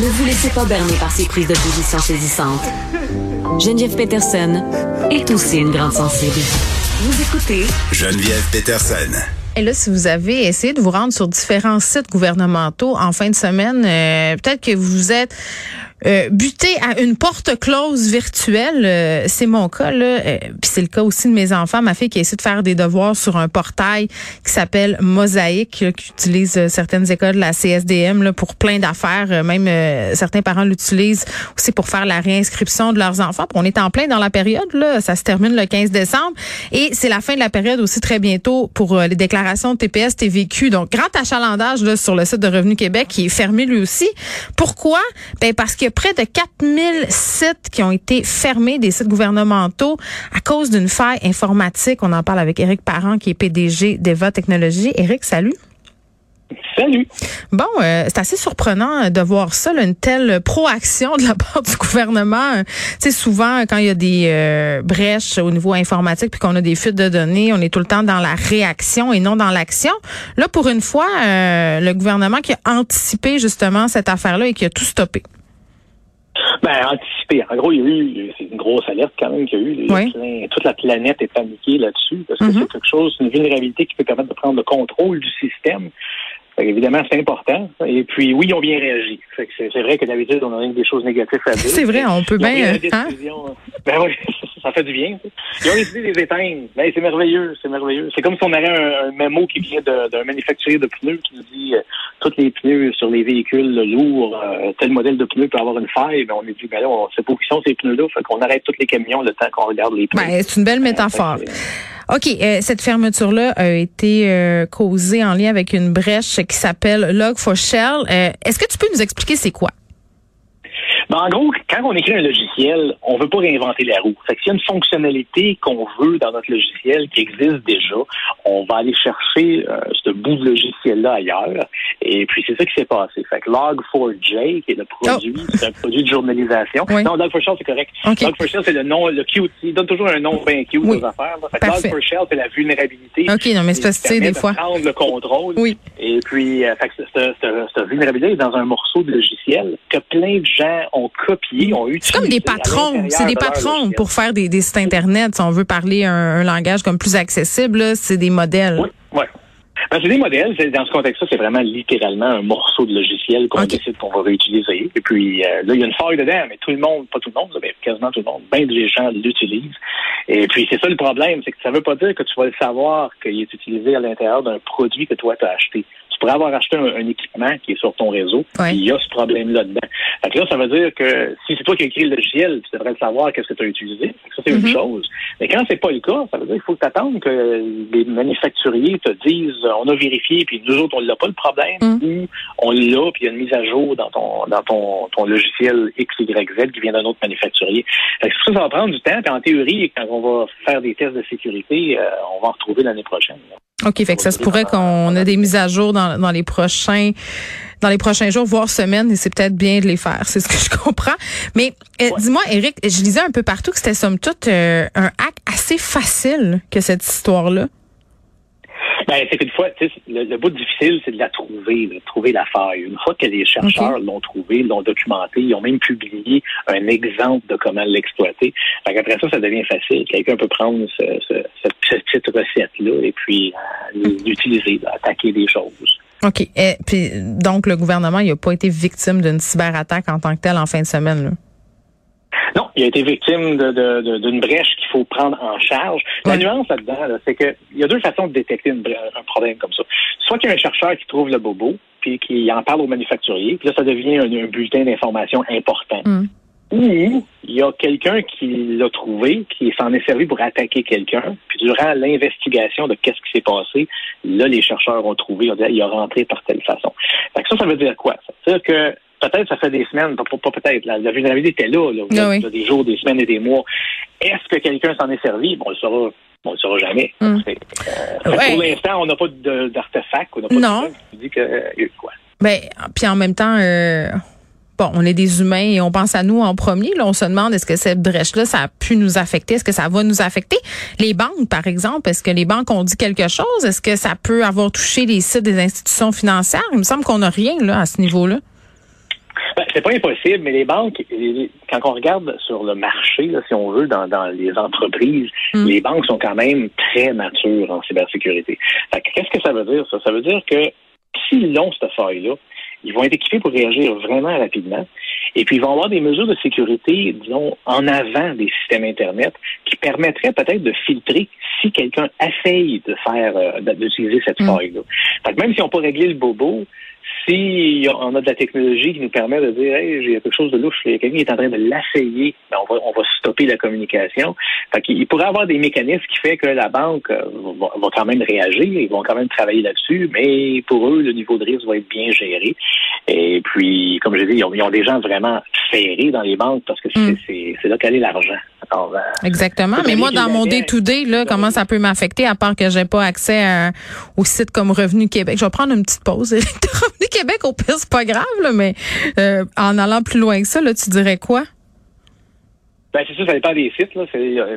Ne vous laissez pas berner par ces prises de position saisissantes. Geneviève Peterson est aussi une grande sensible. Vous écoutez Geneviève Peterson. Et là, si vous avez essayé de vous rendre sur différents sites gouvernementaux en fin de semaine, euh, peut-être que vous êtes euh, buté à une porte close virtuelle. Euh, c'est mon cas là, puis c'est le cas aussi de mes enfants. Ma fille qui essaie de faire des devoirs sur un portail qui s'appelle Mosaïque, qui utilise certaines écoles de la CSDM là, pour plein d'affaires. même certains parents l'utilisent aussi pour faire la réinscription de leurs enfants. on est en plein dans la période là, ça se termine le 15 décembre et c'est la fin de la période aussi très bientôt pour les déclarations de TPS TVQ. Donc, grand achalandage là, sur le site de Revenu Québec qui est fermé lui aussi. Pourquoi? Ben, parce y a près de 4000 sites qui ont été fermés, des sites gouvernementaux, à cause d'une faille informatique. On en parle avec Éric Parent, qui est PDG d'Eva Technologies. Éric, salut. Salut. Bon, euh, c'est assez surprenant euh, de voir ça, une telle proaction de la part du gouvernement. Tu sais, souvent, quand il y a des euh, brèches au niveau informatique puis qu'on a des fuites de données, on est tout le temps dans la réaction et non dans l'action. Là, pour une fois, le gouvernement qui a anticipé justement cette affaire-là et qui a tout stoppé. Ben, anticipé. En gros, il y a eu, c'est une grosse alerte quand même qu'il y a eu. toute la planète est paniquée là-dessus parce que mm-hmm. c'est quelque chose, une vulnérabilité qui peut permettre de prendre le contrôle du système évidemment, c'est important. Et puis, oui, on bien réagi. C'est vrai que d'habitude, on a rien que des choses négatives à dire. C'est vrai, on peut bien. Hein? Ben oui, ça fait du bien. Ils ont décidé de les éteindre. Ben, c'est merveilleux, c'est merveilleux. C'est comme si on avait un, mémo qui vient d'un manufacturier de pneus qui nous dit euh, tous les pneus sur les véhicules lourds, euh, tel modèle de pneu peut avoir une faille. Ben, on est dit, ben là, on sait pas où sont ces pneus-là. Fait qu'on arrête tous les camions le temps qu'on regarde les pneus. Ben, c'est une belle métaphore. OK, euh, cette fermeture-là a été euh, causée en lien avec une brèche qui s'appelle Log4Shell. Euh, est-ce que tu peux nous expliquer c'est quoi? En gros, quand on écrit un logiciel, on veut pas réinventer la roue. Fait que s'il y a une fonctionnalité qu'on veut dans notre logiciel qui existe déjà, on va aller chercher euh, ce bout de logiciel-là ailleurs. Et puis, c'est ça qui s'est passé. Fait que Log4j, qui est le produit, oh. c'est un produit de journalisation. Non, Log4Shell, c'est correct. Log4Shell, c'est le nom, le cute. Il donne toujours un nom bien cute aux affaires. Fait que Log4Shell, c'est la vulnérabilité. OK, non, mais c'est sais, des fois. prendre le contrôle. Oui. Et puis, euh, fait que cette, vulnérabilité est dans un morceau de logiciel que plein de gens ont copié, ont utilisé. C'est comme des patrons. C'est des patrons pour faire des, des, sites Internet. Si on veut parler un, langage comme plus accessible, c'est des modèles. Oui, oui. Ben, c'est des modèles. Dans ce contexte-là, c'est vraiment littéralement un morceau de logiciel qu'on décide qu'on va réutiliser. Et puis euh, là, il y a une faille dedans, mais tout le monde, pas tout le monde, mais quasiment tout le monde, bien des gens l'utilisent. Et puis c'est ça le problème, c'est que ça veut pas dire que tu vas le savoir qu'il est utilisé à l'intérieur d'un produit que toi tu as acheté tu pourrais avoir acheté un, équipement qui est sur ton réseau, il y a ce problème-là dedans. Fait que là, ça veut dire que si c'est toi qui as écrit le logiciel, tu devrais le savoir qu'est-ce que tu as utilisé. Ça, c'est une mm-hmm. chose. Mais quand c'est pas le cas, ça veut dire qu'il faut attendes que les manufacturiers te disent on a vérifié, puis nous autres, on l'a pas le problème, mm. ou on l'a, puis il y a une mise à jour dans ton dans ton, ton logiciel XYZ qui vient d'un autre manufacturier. Fait que ça, ça va prendre du temps, puis en théorie, quand on va faire des tests de sécurité, euh, on va en retrouver l'année prochaine. OK, fait que ça se pourrait qu'on ait des mises à jour dans, dans les prochains dans les prochains jours, voire semaines, et c'est peut-être bien de les faire. C'est ce que je comprends. Mais euh, dis-moi, Eric, je lisais un peu partout que c'était somme toute euh, un hack assez facile que cette histoire-là. Ben, c'est qu'une fois, le, le bout difficile, c'est de la trouver, de trouver la faille. Une fois que les chercheurs l'ont trouvé, l'ont documenté, ils ont même publié un exemple de comment l'exploiter. Après ça, ça devient facile. Quelqu'un peut prendre ce, cette petite recette-là et puis euh, l'utiliser, attaquer des choses. OK. Et puis, donc, le gouvernement, il n'a pas été victime d'une cyberattaque en tant que telle en fin de semaine, là? Non, il a été victime d'une de, brèche qu'il faut prendre en charge. La nuance là-dedans, c'est qu'il y a deux façons de détecter un problème comme ça. Soit qu'il y a un chercheur qui trouve le bobo, puis qui en parle au manufacturier, puis là, ça devient un, bulletin d'information important. Mm. Ou il y a quelqu'un qui l'a trouvé, qui s'en est servi pour attaquer quelqu'un, puis durant l'investigation de qu'est-ce qui s'est passé, là, les chercheurs ont trouvé, il a rentré par telle façon. Fait ça, ça veut dire quoi? Ça veut dire que peut-être ça fait des semaines, pas, peut-être, la, vulnérabilité était là, là, ah il y a des jours, des semaines et des mois. Est-ce que quelqu'un s'en est servi? Bon, on le saura. on le saura jamais. Hmm. Euh, pour l'instant, on n'a pas d'artefact. On n'a pas non. De dit que, euh, quoi. Ben, puis en même temps, euh, bon, on est des humains et on pense à nous en premier. Là, on se demande est-ce que cette brèche-là, ça a pu nous affecter? Est-ce que ça va nous affecter? Les banques, par exemple, est-ce que les banques ont dit quelque chose? Est-ce que ça peut avoir touché les sites des institutions financières? Il me semble qu'on n'a rien là à ce niveau-là. Ben, c'est pas impossible, mais les banques, quand on regarde sur le marché, si on veut, dans, les entreprises, mm. les banques sont quand même très matures en cybersécurité. Qu'est-ce que ça veut dire, ça? Ça veut dire que s'ils ont cette faille-là, ils vont être équipés pour réagir vraiment rapidement. Et puis, ils vont avoir des mesures de sécurité, disons, en avant des systèmes Internet qui permettraient peut-être de filtrer si quelqu'un essaye de faire, euh, d'utiliser cette mm. faille-là. Même si on peut régler le bobo, si on a de la technologie qui nous permet de dire hey, j'ai quelque chose de louche, quelqu'un qui est en train de l'essayer, ben on va on va stopper la communication. Fait qu'il pourrait avoir des mécanismes qui fait que la banque euh, va, quand même réagir, ils vont quand même travailler là-dessus, mais pour eux, le niveau de risque va être bien géré. Et puis, comme je dis, ils ont, ils ont des gens vraiment ferrés dans les banques parce que c'est mm. là qu'elle est Euh, Exactement. Mais moi, dans mon day-to-day, là, comment ça peut m'affecter, à part que j'ai pas accès à, au site comme Revenu Québec. Je vais prendre une petite pause. Revenu Québec, au pire, c'est pas grave, là, mais euh, en allant plus loin que ça, là, tu dirais quoi? Ben, c'est ça, ça dépend des sites, là.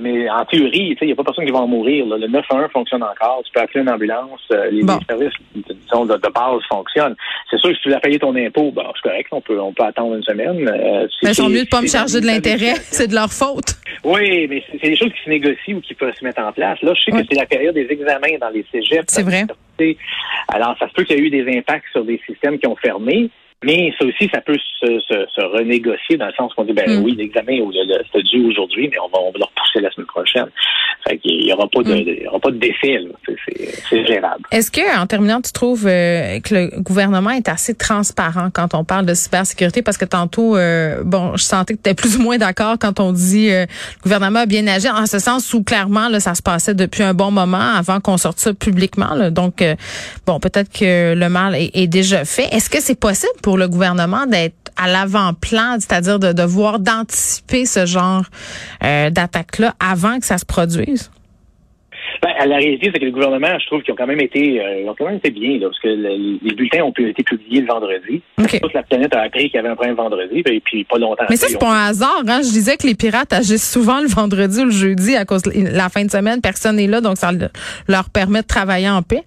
Mais en théorie, il n'y a pas personne qui va en mourir. Le 911 fonctionne encore. Tu peux appeler une ambulance. Euh, les, services disons, de, base fonctionnent. C'est sûr que si tu as payé ton impôt, ben, c'est correct. On peut, on peut attendre une semaine. Euh, mais ils sont mieux de pas me charger de l'intérêt. C'est de leur faute. Oui, mais c'est des choses qui se négocient ou qui peuvent se mettre en place. Là, je sais que c'est la période des examens dans les cégeps. C'est vrai. Alors, ça se peut qu'il y a eu des impacts sur des systèmes qui ont fermé. Mais ça aussi, ça peut se, se, se renégocier dans le sens qu'on dit, ben mm. oui, l'examen c'est dû aujourd'hui, mais on va, on va le repousser la semaine prochaine. Fait qu'il y aura pas de, il y aura pas de décès, c'est gérable. Est-ce que, en terminant, tu trouves euh, que le gouvernement est assez transparent quand on parle de cybersécurité? Parce que tantôt, euh, bon, je sentais que tu étais plus ou moins d'accord quand on dit euh, le gouvernement a bien agi, en ce sens où clairement, là, ça se passait depuis un bon moment avant qu'on sorte ça publiquement. Là. Donc, bon, peut-être que le mal est, est déjà fait. Est-ce que c'est possible pour le gouvernement d'être à l'avant-plan, c'est-à-dire de devoir d'anticiper ce genre euh, d'attaque-là avant que ça se produise? Ben, la réalité, c'est que le gouvernement, je trouve qu'ils ont quand même été, euh, ont quand même été bien, là, parce que les bulletins ont pu, été publiés le vendredi. Toute la planète a appris qu'il y avait un problème vendredi, et puis pas longtemps. Mais ça, c'est pas un hasard. Hein? Je disais que les pirates agissent souvent le vendredi ou le jeudi à cause de la fin de semaine. Personne n'est là, donc ça leur permet de travailler en paix.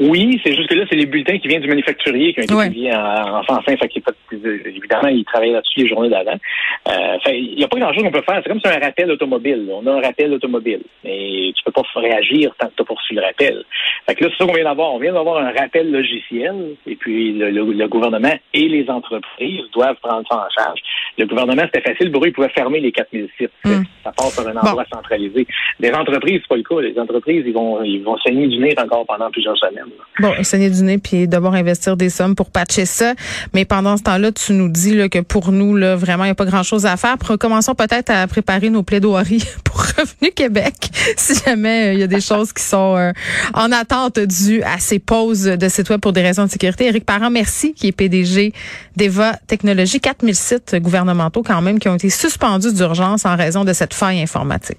Oui, c'est juste que là, c'est les bulletins qui viennent du manufacturier qui ont été publiés en, en fin. Fait qu'il évidemment, ils travaillent là-dessus les journées d'avant. Euh, il n'y a pas grand-chose qu'on peut faire. C'est comme si un rappel automobile. On a un rappel automobile, mais tu peux pas réagir tant que tu as poursuivi le rappel. Fait que là, c'est ça qu'on vient d'avoir. On vient d'avoir un rappel logiciel, et puis le, gouvernement et les entreprises doivent prendre ça en charge. Le gouvernement, c'était facile. Pour eux, ils pouvaient fermer les 4000 sites. Hmm. Ça passe par un endroit centralisé. Les entreprises, c'est pas le cas. Les entreprises, ils vont, ils vont saigner du nez encore pendant plusieurs Bon, saigner du nez puis devoir investir des sommes pour patcher ça. Mais pendant ce temps-là, tu nous dis là, que pour nous, là, vraiment, il n'y a pas grand-chose à faire. Commençons peut-être à préparer nos plaidoiries pour Revenu Québec, si jamais euh, il y a des choses qui sont euh, en attente dues à ces pauses de site web pour des raisons de sécurité. Éric Parent, merci, qui est PDG d'Eva Technologies. 4000 sites gouvernementaux quand même qui ont été suspendus d'urgence en raison de cette faille informatique.